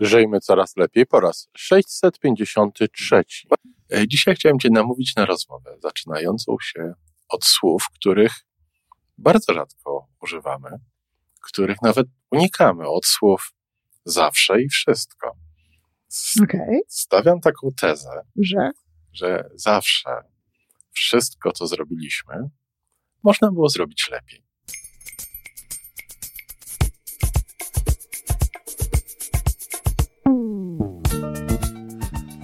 Żyjmy coraz lepiej po raz 653. E, Dzisiaj chciałem Cię namówić na rozmowę, zaczynającą się od słów, których bardzo rzadko używamy, których nawet unikamy, od słów zawsze i wszystko. Okej, Stawiam taką tezę, że że zawsze wszystko, co zrobiliśmy, można było zrobić lepiej.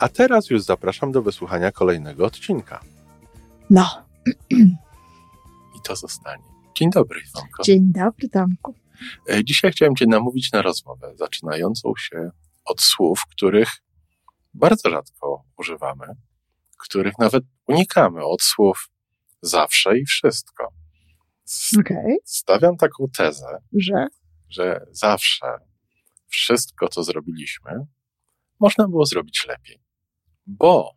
A teraz już zapraszam do wysłuchania kolejnego odcinka. no, I to zostanie. Dzień dobry, Iwonko. dzień dobry Tomku. E, Dzisiaj chciałem Cię namówić na rozmowę, zaczynającą się od słów, których bardzo rzadko używamy, których nawet unikamy, od słów zawsze i wszystko. Okej, Stawiam taką tezę, że że zawsze wszystko, co zrobiliśmy, można było zrobić lepiej. Bo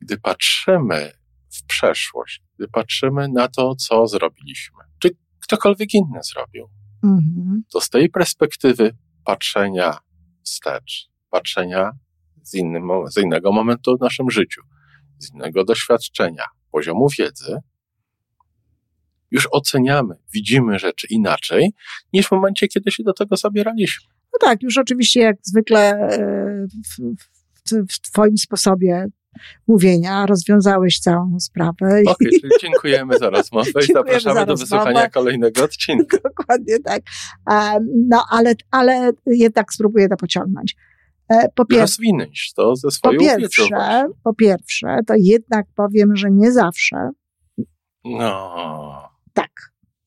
gdy patrzymy w przeszłość, gdy patrzymy na to, co zrobiliśmy, czy ktokolwiek inny zrobił, mhm, to z tej perspektywy patrzenia wstecz, patrzenia z, innym, z innego momentu w naszym życiu, z innego doświadczenia, poziomu wiedzy, już oceniamy, widzimy rzeczy inaczej niż w momencie, kiedy się do tego zabieraliśmy. no tak, już oczywiście jak zwykle e, w, w, twoim sposobie mówienia rozwiązałeś całą sprawę. Okej, czyli dziękujemy za rozmowę i zapraszamy za do rozmowę. wysłuchania kolejnego odcinka. Dokładnie tak. No, ale, ale jednak spróbuję to pociągnąć. E, Po pierwsze, Rozwinąć to ze po swoją wiedzą. pierwsze, po pierwsze, to jednak powiem, że nie zawsze, No, tak,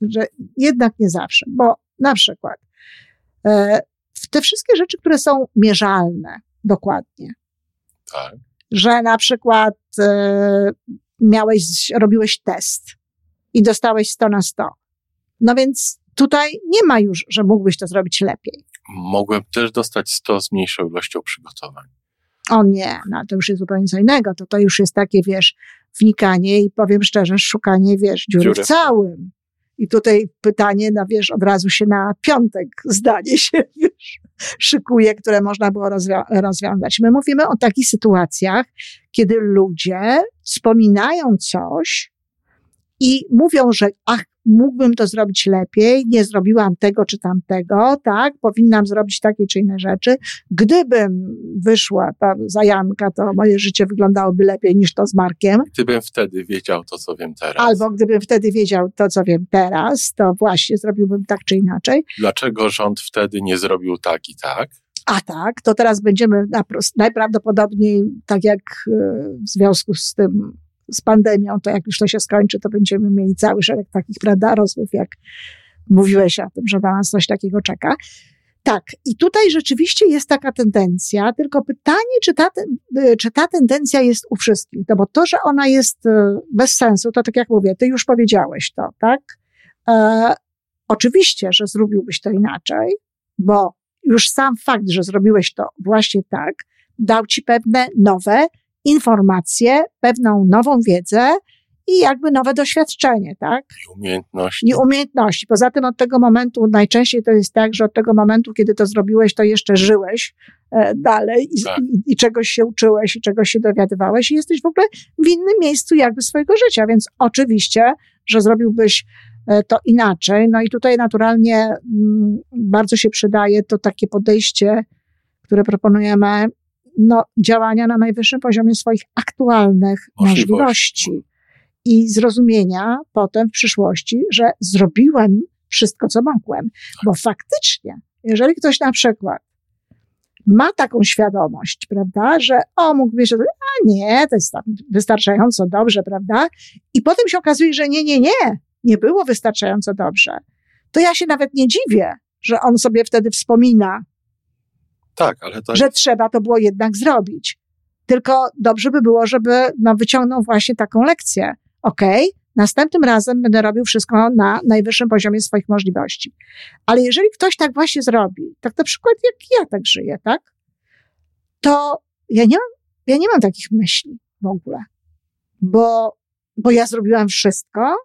że jednak nie zawsze, bo na przykład e, te wszystkie rzeczy, które są mierzalne dokładnie, tak. że na przykład e, miałeś, robiłeś test i dostałeś 100 na 100. No więc tutaj nie ma już, że mógłbyś to zrobić lepiej. Mogłem też dostać 100 z mniejszą ilością przygotowań. O nie, no to już jest zupełnie co innego. To to już jest takie, wiesz, wnikanie i powiem szczerze, szukanie, wiesz, dziury, Dziury. w całym. I tutaj pytanie, no wiesz, od razu się na piątek zdanie się, wiesz, szykuje, które można było rozwia- rozwiązać. My mówimy o takich sytuacjach, kiedy ludzie wspominają coś i mówią, że ach, mógłbym to zrobić lepiej, nie zrobiłam tego czy tamtego, tak, powinnam zrobić takie czy inne rzeczy. Gdybym wyszła ta zajamka, to moje życie wyglądałoby lepiej niż to z Markiem. Gdybym wtedy wiedział to, co wiem teraz. Albo gdybym wtedy wiedział to, co wiem teraz, to właśnie zrobiłbym tak czy inaczej. Dlaczego rząd wtedy nie zrobił tak i tak? A tak, to teraz będziemy najprawdopodobniej, tak jak e, w związku z tym, z pandemią, to jak już to się skończy, to będziemy mieli cały szereg takich, prawda, rozmów, jak mówiłeś o tym, że na nas coś takiego czeka. Tak, i tutaj rzeczywiście jest taka tendencja, tylko pytanie, czy ta, czy ta tendencja jest u wszystkich, no bo to, że ona jest y, bez sensu, to tak jak mówię, ty już powiedziałeś to, tak? E, oczywiście, że zrobiłbyś to inaczej, bo już sam fakt, że zrobiłeś to właśnie tak, dał ci pewne nowe informacje, pewną nową wiedzę i jakby nowe doświadczenie, tak? I umiejętności. I umiejętności. Poza tym od tego momentu, najczęściej to jest tak, że od tego momentu, kiedy to zrobiłeś, to jeszcze żyłeś e, dalej i, Tak. i, i czegoś się uczyłeś i czegoś się dowiadywałeś i jesteś w ogóle w innym miejscu jakby swojego życia, więc oczywiście, że zrobiłbyś e, to inaczej. No i tutaj naturalnie mm, bardzo się przydaje to takie podejście, które proponujemy, no, działania na najwyższym poziomie swoich aktualnych Możliwości. możliwości i zrozumienia potem w przyszłości, że zrobiłem wszystko, co mogłem. Bo faktycznie, jeżeli ktoś na przykład ma taką świadomość, prawda, że o, mógłby się, a nie, to jest tam wystarczająco dobrze, prawda, i potem się okazuje, że nie, nie, nie, nie było wystarczająco dobrze, to ja się nawet nie dziwię, że on sobie wtedy wspomina Tak, ale to... Że trzeba to było jednak zrobić. Tylko dobrze by było, żeby no, wyciągnął właśnie taką lekcję. Okej, okay, następnym razem będę robił wszystko na najwyższym poziomie swoich możliwości. Ale jeżeli ktoś tak właśnie zrobi, tak na przykład jak ja tak żyję, tak? To ja nie mam, ja nie mam takich myśli w ogóle. Bo, bo ja zrobiłam wszystko,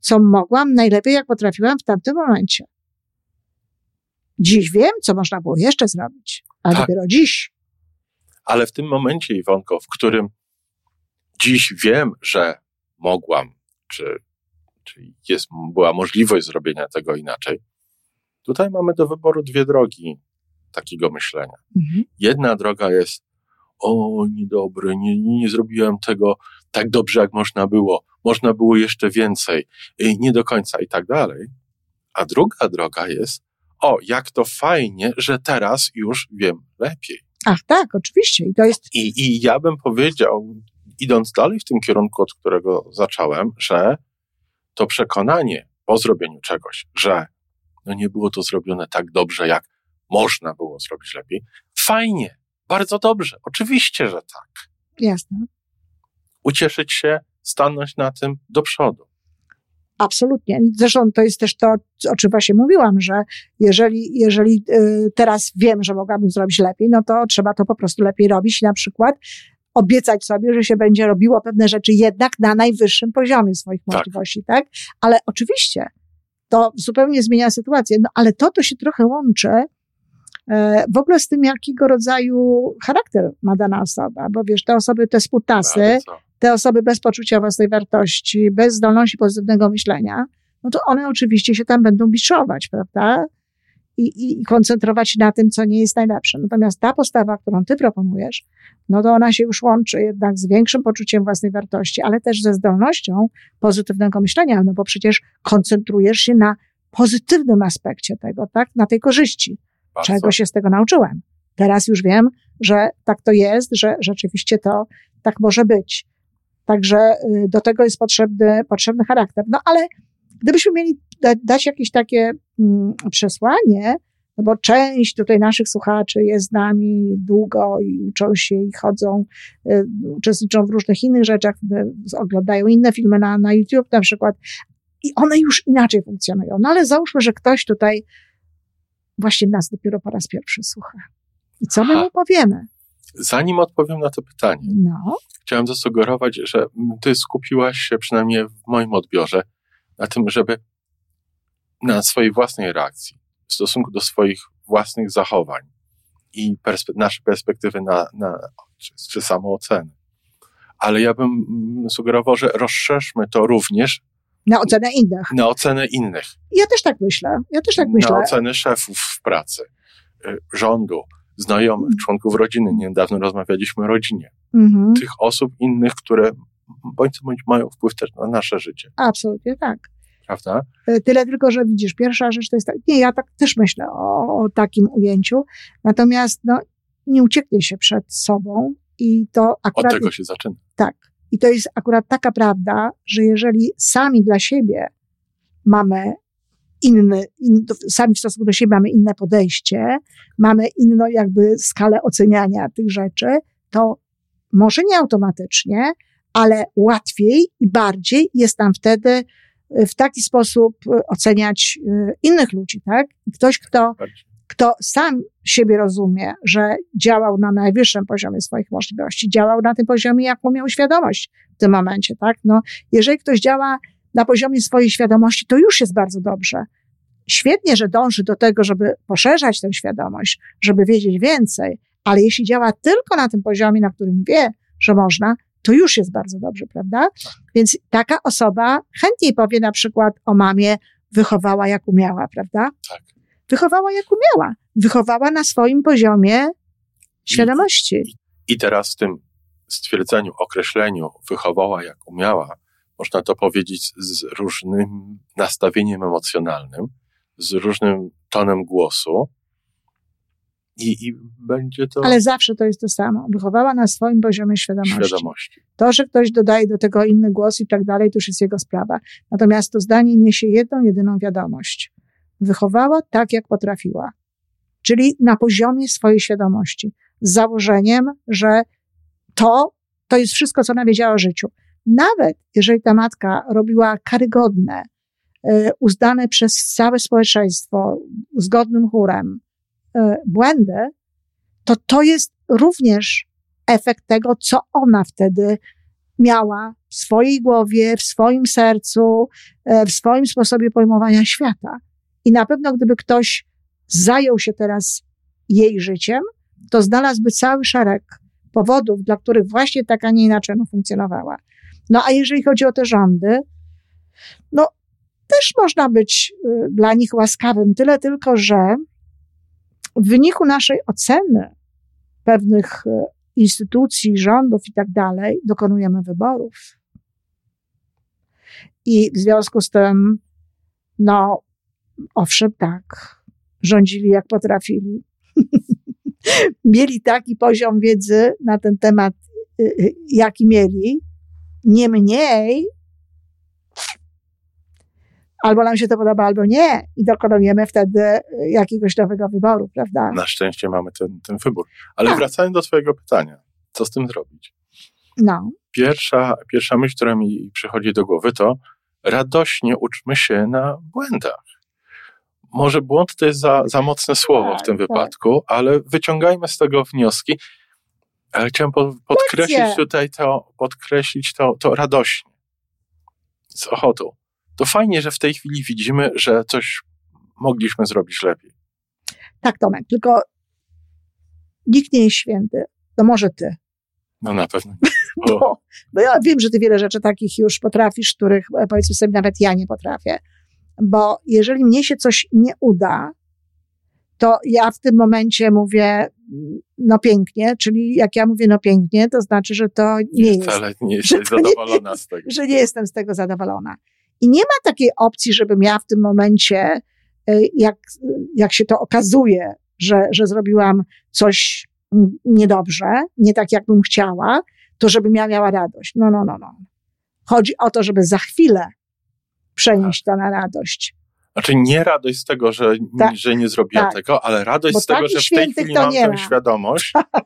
co mogłam, najlepiej jak potrafiłam w tamtym momencie. Dziś wiem, co można było jeszcze zrobić, ale tak. dopiero dziś. Ale w tym momencie, Iwonko, w którym dziś wiem, że mogłam, czy, czy jest, była możliwość zrobienia tego inaczej, tutaj mamy do wyboru dwie drogi takiego myślenia. Mhm. Jedna droga jest, o, niedobry, nie, nie, nie zrobiłem tego tak dobrze, jak można było, można było jeszcze więcej, nie do końca i tak dalej. A druga droga jest, o, jak to fajnie, że teraz już wiem lepiej. Ach, tak, oczywiście. I to jest. I, I ja bym powiedział, idąc dalej w tym kierunku, od którego zacząłem, że to przekonanie po zrobieniu czegoś, że no nie było to zrobione tak dobrze, jak można było zrobić lepiej, fajnie, bardzo dobrze, oczywiście, że tak. Jasne. Ucieszyć się, stanąć na tym do przodu. Absolutnie. Zresztą to jest też to, o czym właśnie mówiłam, że jeżeli, jeżeli y, teraz wiem, że mogłabym zrobić lepiej, no to trzeba to po prostu lepiej robić. Na przykład obiecać sobie, że się będzie robiło pewne rzeczy jednak na najwyższym poziomie swoich tak. możliwości, tak? Ale oczywiście to zupełnie zmienia sytuację, no ale to to się trochę łączy e, w ogóle z tym, jakiego rodzaju charakter ma dana osoba, bo wiesz, te osoby, te sputasy, te osoby bez poczucia własnej wartości, bez zdolności pozytywnego myślenia, no to one oczywiście się tam będą biczować, prawda? I, i, koncentrować na tym, co nie jest najlepsze. Natomiast ta postawa, którą ty proponujesz, no to ona się już łączy jednak z większym poczuciem własnej wartości, ale też ze zdolnością pozytywnego myślenia, no bo przecież koncentrujesz się na pozytywnym aspekcie tego, tak? Na tej korzyści. Bardzo. Czego się z tego nauczyłem. Teraz już wiem, że tak to jest, że rzeczywiście to tak może być. Także y, do tego jest potrzebny, potrzebny charakter. No ale gdybyśmy mieli dać jakieś takie mm, przesłanie, no bo część tutaj naszych słuchaczy jest z nami długo i uczą się i chodzą, y, uczestniczą w różnych innych rzeczach, y, oglądają inne filmy na, na YouTube na przykład i one już inaczej funkcjonują. No ale załóżmy, że ktoś tutaj właśnie nas dopiero po raz pierwszy słucha. I co my mu powiemy? Zanim odpowiem na to pytanie, no. chciałem zasugerować, że ty skupiłaś się, przynajmniej w moim odbiorze, na tym, żeby na swojej własnej reakcji, w stosunku do swoich własnych zachowań i perspe- nasze perspektywy na, na czy, czy samooceny. Ale ja bym sugerował, że rozszerzmy to również na ocenę innych. Na ocenę innych. Ja też tak myślę. Ja też tak myślę. Na ocenę szefów w pracy, y, rządu, znajomych, mhm. członków rodziny. Niedawno rozmawialiśmy o rodzinie. Mhm. Tych osób innych, które bądź co bądź mają wpływ też na nasze życie. Absolutnie tak. Prawda? E, tyle tylko, że widzisz, pierwsza rzecz to jest tak, nie, ja tak też myślę o, o takim ujęciu, natomiast no, nie ucieknie się przed sobą i to akurat... Od tego się zaczyna. Tak. I to jest akurat taka prawda, że jeżeli sami dla siebie mamy inny, in, sami w stosunku do siebie mamy inne podejście, mamy inną jakby skalę oceniania tych rzeczy, to może nie automatycznie, ale łatwiej i bardziej jest nam wtedy e, w taki sposób e, oceniać e, innych ludzi, tak? I ktoś, kto, kto sam siebie rozumie, że działał na najwyższym poziomie swoich możliwości, działał na tym poziomie, jaką miał świadomość w tym momencie, tak? No, jeżeli ktoś działa na poziomie swojej świadomości, to już jest bardzo dobrze. Świetnie, że dąży do tego, żeby poszerzać tę świadomość, żeby wiedzieć więcej, ale jeśli działa tylko na tym poziomie, na którym wie, że można, to już jest bardzo dobrze, prawda? Więc taka osoba chętniej powie na przykład o mamie, wychowała jak umiała, prawda? Tak. Wychowała jak umiała. Wychowała na swoim poziomie świadomości. I, i teraz w tym stwierdzeniu, określeniu wychowała jak umiała, można to powiedzieć z różnym nastawieniem emocjonalnym, z różnym tonem głosu. I, I będzie to. Ale zawsze to jest to samo. Wychowała na swoim poziomie świadomości. świadomości. To, że ktoś dodaje do tego inny głos i tak dalej, to już jest jego sprawa. Natomiast to zdanie niesie jedną, jedyną wiadomość. Wychowała tak, jak potrafiła. czyli na poziomie swojej świadomości, z założeniem, że to, to jest wszystko, co ona wiedziała o życiu. Nawet jeżeli ta matka robiła karygodne, e, uznane przez całe społeczeństwo zgodnym chórem e, błędy, to to jest również efekt tego, co ona wtedy miała w swojej głowie, w swoim sercu, e, w swoim sposobie pojmowania świata. I na pewno, gdyby ktoś zajął się teraz jej życiem, to znalazłby cały szereg powodów, dla których właśnie tak, a nie inaczej no, funkcjonowała. No a jeżeli chodzi o te rządy, no też można być y, dla nich łaskawym, tyle tylko, że w wyniku naszej oceny pewnych y, instytucji, rządów i tak dalej, dokonujemy wyborów. I w związku z tym, no, owszem, tak, rządzili jak potrafili. mieli taki poziom wiedzy na ten temat, y, jaki mieli. Niemniej, albo nam się to podoba, albo nie, i dokonujemy wtedy y, jakiegoś nowego wyboru, prawda? Na szczęście mamy ten, ten wybór. Ale tak. wracając do Twojego pytania, co z tym zrobić? No. Pierwsza, pierwsza myśl, która mi przychodzi do głowy, to radośnie uczmy się na błędach. Może błąd to jest za, za mocne słowo tak, w tym tak. wypadku, ale wyciągajmy z tego wnioski. Ale chciałem podkreślić tutaj to, podkreślić to, to radośnie. Z ochotą. To fajnie, że w tej chwili widzimy, że coś mogliśmy zrobić lepiej. Tak, Tomek, tylko nikt nie jest święty. To może ty. No na pewno. Bo, bo ja wiem, że ty wiele rzeczy takich już potrafisz, których e, powiedzmy sobie nawet ja nie potrafię bo jeżeli mnie się coś nie uda, to ja w tym momencie mówię, no pięknie, czyli jak ja mówię no pięknie, to znaczy, że to nie, jest. Wcale nie jesteś zadowolona z tego. Że nie jestem z tego zadowolona. I nie ma takiej opcji, żebym ja w tym momencie, y, jak, jak się to okazuje, że, że zrobiłam coś niedobrze, nie tak, jakbym chciała, to żebym ja miała radość. No, no, no, no. Chodzi o to, żeby za chwilę przenieść to na radość. Znaczy nie radość z tego, że, tak, że nie zrobiłam tak. tego, ale radość Bo z tego, że w tej chwili mam tę świadomość. Tak.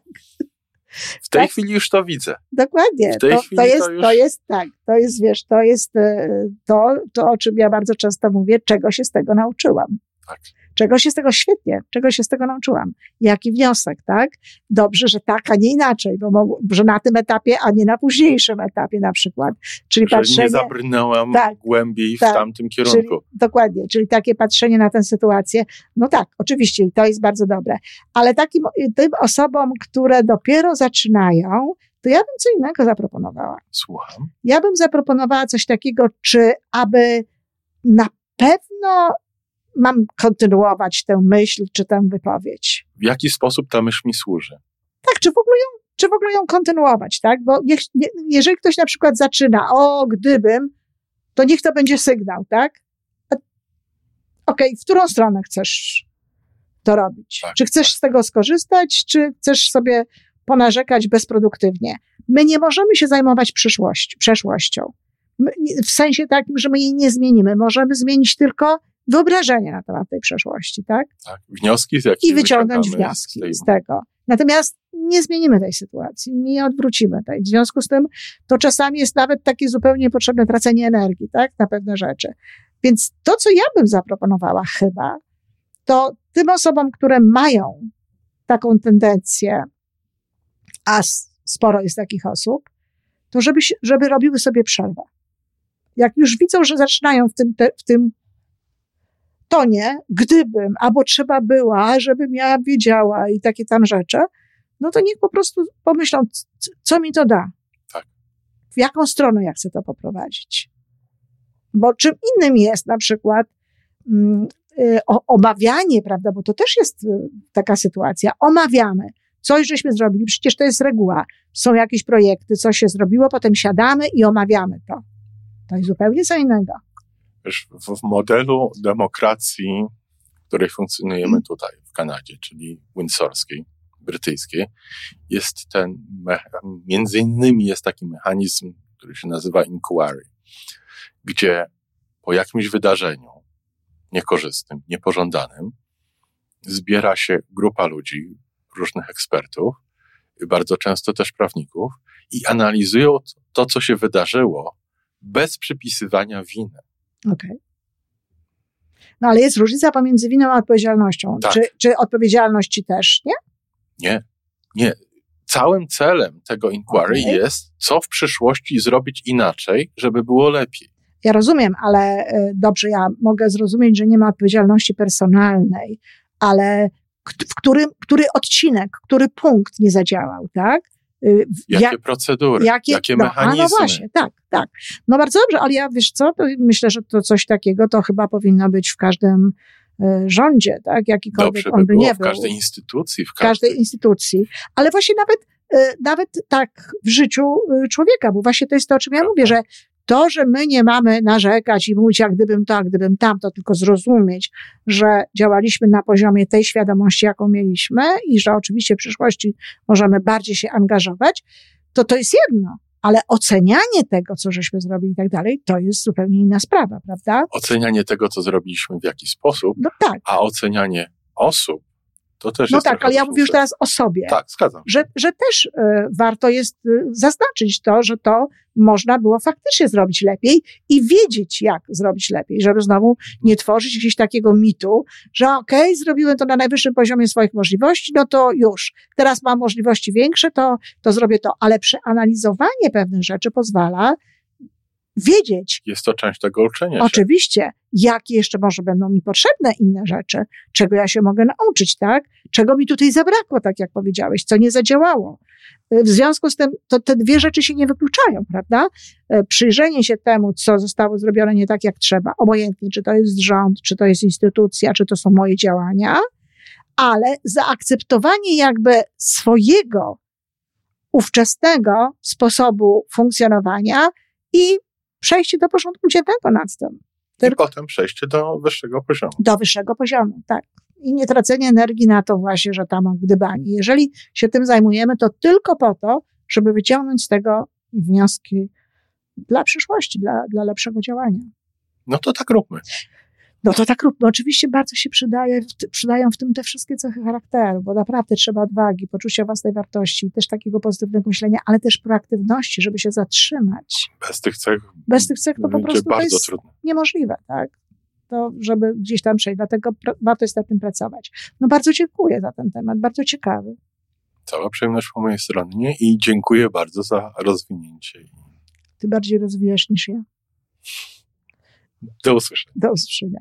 W tej chwili już to widzę. Dokładnie. To, to, jest, to, już... to jest tak. To jest, wiesz, to jest e, to, to, o czym ja bardzo często mówię, czego się z tego nauczyłam. Tak. Czego się z tego świetnie, czego się z tego nauczyłam. Jaki wniosek, tak? Dobrze, że tak, a nie inaczej, bo mogło, że na tym etapie, a nie na późniejszym etapie na przykład. Czyli że patrzenie, nie zabrnęłam tak, głębiej tak, w tamtym kierunku. Czyli, dokładnie, czyli takie patrzenie na tę sytuację. No tak, oczywiście, to jest bardzo dobre. Ale takim, tym osobom, które dopiero zaczynają, to ja bym co innego zaproponowała. Słucham. Ja bym zaproponowała coś takiego, czy aby na pewno mam kontynuować tę myśl czy tę wypowiedź. W jaki sposób ta myśl mi służy? Tak, czy w ogóle ją, czy w ogóle ją kontynuować, tak? Bo niech, nie, jeżeli ktoś na przykład zaczyna, o, gdybym, to niech to będzie sygnał, tak? Okej, okay, w którą stronę chcesz to robić? Tak, czy chcesz tak. z tego skorzystać, czy chcesz sobie ponarzekać bezproduktywnie? My nie możemy się zajmować przyszłość, przeszłością. My, w sensie takim, że my jej nie zmienimy. Możemy zmienić tylko wyobrażenie na temat tej przeszłości, tak? Tak, wnioski z I wyciągnąć wnioski z, z tego. Natomiast nie zmienimy tej sytuacji, nie odwrócimy tej. W związku z tym to czasami jest nawet takie zupełnie potrzebne tracenie energii, tak, na pewne rzeczy. Więc to, co ja bym zaproponowała chyba, to tym osobom, które mają taką tendencję, a sporo jest takich osób, to żeby, żeby robiły sobie przerwę. Jak już widzą, że zaczynają w tym, te, w tym to nie, gdybym, albo trzeba była, żebym ja wiedziała i takie tam rzeczy, no to niech po prostu pomyślą, co mi to da. Tak. W jaką stronę ja chcę to poprowadzić. Bo czym innym jest na przykład mm, y, omawianie, prawda, bo to też jest y, taka sytuacja. Omawiamy. Coś żeśmy zrobili, przecież to jest reguła. Są jakieś projekty, coś się zrobiło, potem siadamy i omawiamy to. To jest zupełnie co innego wiesz, w modelu demokracji, w której funkcjonujemy mhm. tutaj w Kanadzie, czyli windsorskiej, brytyjskiej, jest ten, między innymi jest taki mechanizm, który się nazywa inquiry, gdzie po jakimś wydarzeniu niekorzystnym, niepożądanym, zbiera się grupa ludzi, różnych ekspertów, bardzo często też prawników, i analizują to, co się wydarzyło, bez przypisywania winy. Okej. Okay. No ale jest różnica pomiędzy winą a odpowiedzialnością. Tak. Czy, czy odpowiedzialności też, nie? Nie, nie. Całym celem tego inquiry okay. jest, co w przyszłości zrobić inaczej, żeby było lepiej. Ja rozumiem, ale y, dobrze, ja mogę zrozumieć, że nie ma odpowiedzialności personalnej, ale w którym, który odcinek, który punkt nie zadziałał, tak? Y, jakie jak, procedury, jakie, jakie no, mechanizmy. A no właśnie, tak, tak. No bardzo dobrze, ale ja wiesz co, myślę, że to coś takiego to chyba powinno być w każdym y, rządzie, tak? Jakikolwiek dobrze on by, by nie w każdej instytucji. W każdej, każdej instytucji. Ale właśnie nawet, y, nawet tak w życiu człowieka, bo właśnie to jest to, o czym ja mówię, że to, że my nie mamy narzekać i mówić, jak gdybym to, jak gdybym tamto, tylko zrozumieć, że działaliśmy na poziomie tej świadomości, jaką mieliśmy i że oczywiście w przyszłości możemy bardziej się angażować, to to jest jedno. Ale ocenianie tego, co żeśmy zrobili i tak dalej, to jest zupełnie inna sprawa, prawda? Ocenianie tego, co zrobiliśmy w jaki sposób, no tak. a ocenianie osób, to też no tak, ale ja mówię już teraz o sobie. Tak, zgadzam. Że, że też y, warto jest y, zaznaczyć to, że to można było faktycznie zrobić lepiej i wiedzieć, jak zrobić lepiej, żeby znowu nie tworzyć gdzieś takiego mitu, że okej, okay, zrobiłem to na najwyższym poziomie swoich możliwości, no to już, teraz mam możliwości większe, to, to zrobię to, ale przeanalizowanie pewnych rzeczy pozwala wiedzieć. Jest to część tego uczenia. Oczywiście. Jakie jeszcze może będą mi potrzebne inne rzeczy, czego ja się mogę nauczyć, tak? Czego mi tutaj zabrakło, tak jak powiedziałeś, co nie zadziałało. W związku z tym to te dwie rzeczy się nie wykluczają, prawda? E, przyjrzenie się temu, co zostało zrobione nie tak, jak trzeba, obojętnie, czy to jest rząd, czy to jest instytucja, czy to są moje działania, ale zaakceptowanie jakby swojego ówczesnego sposobu funkcjonowania i przejście do porządku dziennego nad tym. Tylko I potem przejście do wyższego poziomu. Do wyższego poziomu, tak. I nie tracenie energii na to właśnie, że tam gdybanie. Jeżeli się tym zajmujemy, to tylko po to, żeby wyciągnąć z tego wnioski dla przyszłości, dla, dla lepszego działania. No to tak róbmy. No to tak róbmy. Oczywiście bardzo się przydaje, przydają w tym te wszystkie cechy charakteru, bo naprawdę trzeba odwagi, poczucia własnej wartości, też takiego pozytywnego myślenia, ale też proaktywności, żeby się zatrzymać. Bez tych cech. Bez tych cech to po prostu bardzo to jest trudno. niemożliwe, tak? To, żeby gdzieś tam przejść. Dlatego warto jest nad tym pracować. No bardzo dziękuję za ten temat, bardzo ciekawy. Cała przyjemność po mojej stronie i dziękuję bardzo za rozwinięcie. Ty bardziej rozwijasz niż ja. Do usłyszenia. Do usłyszenia.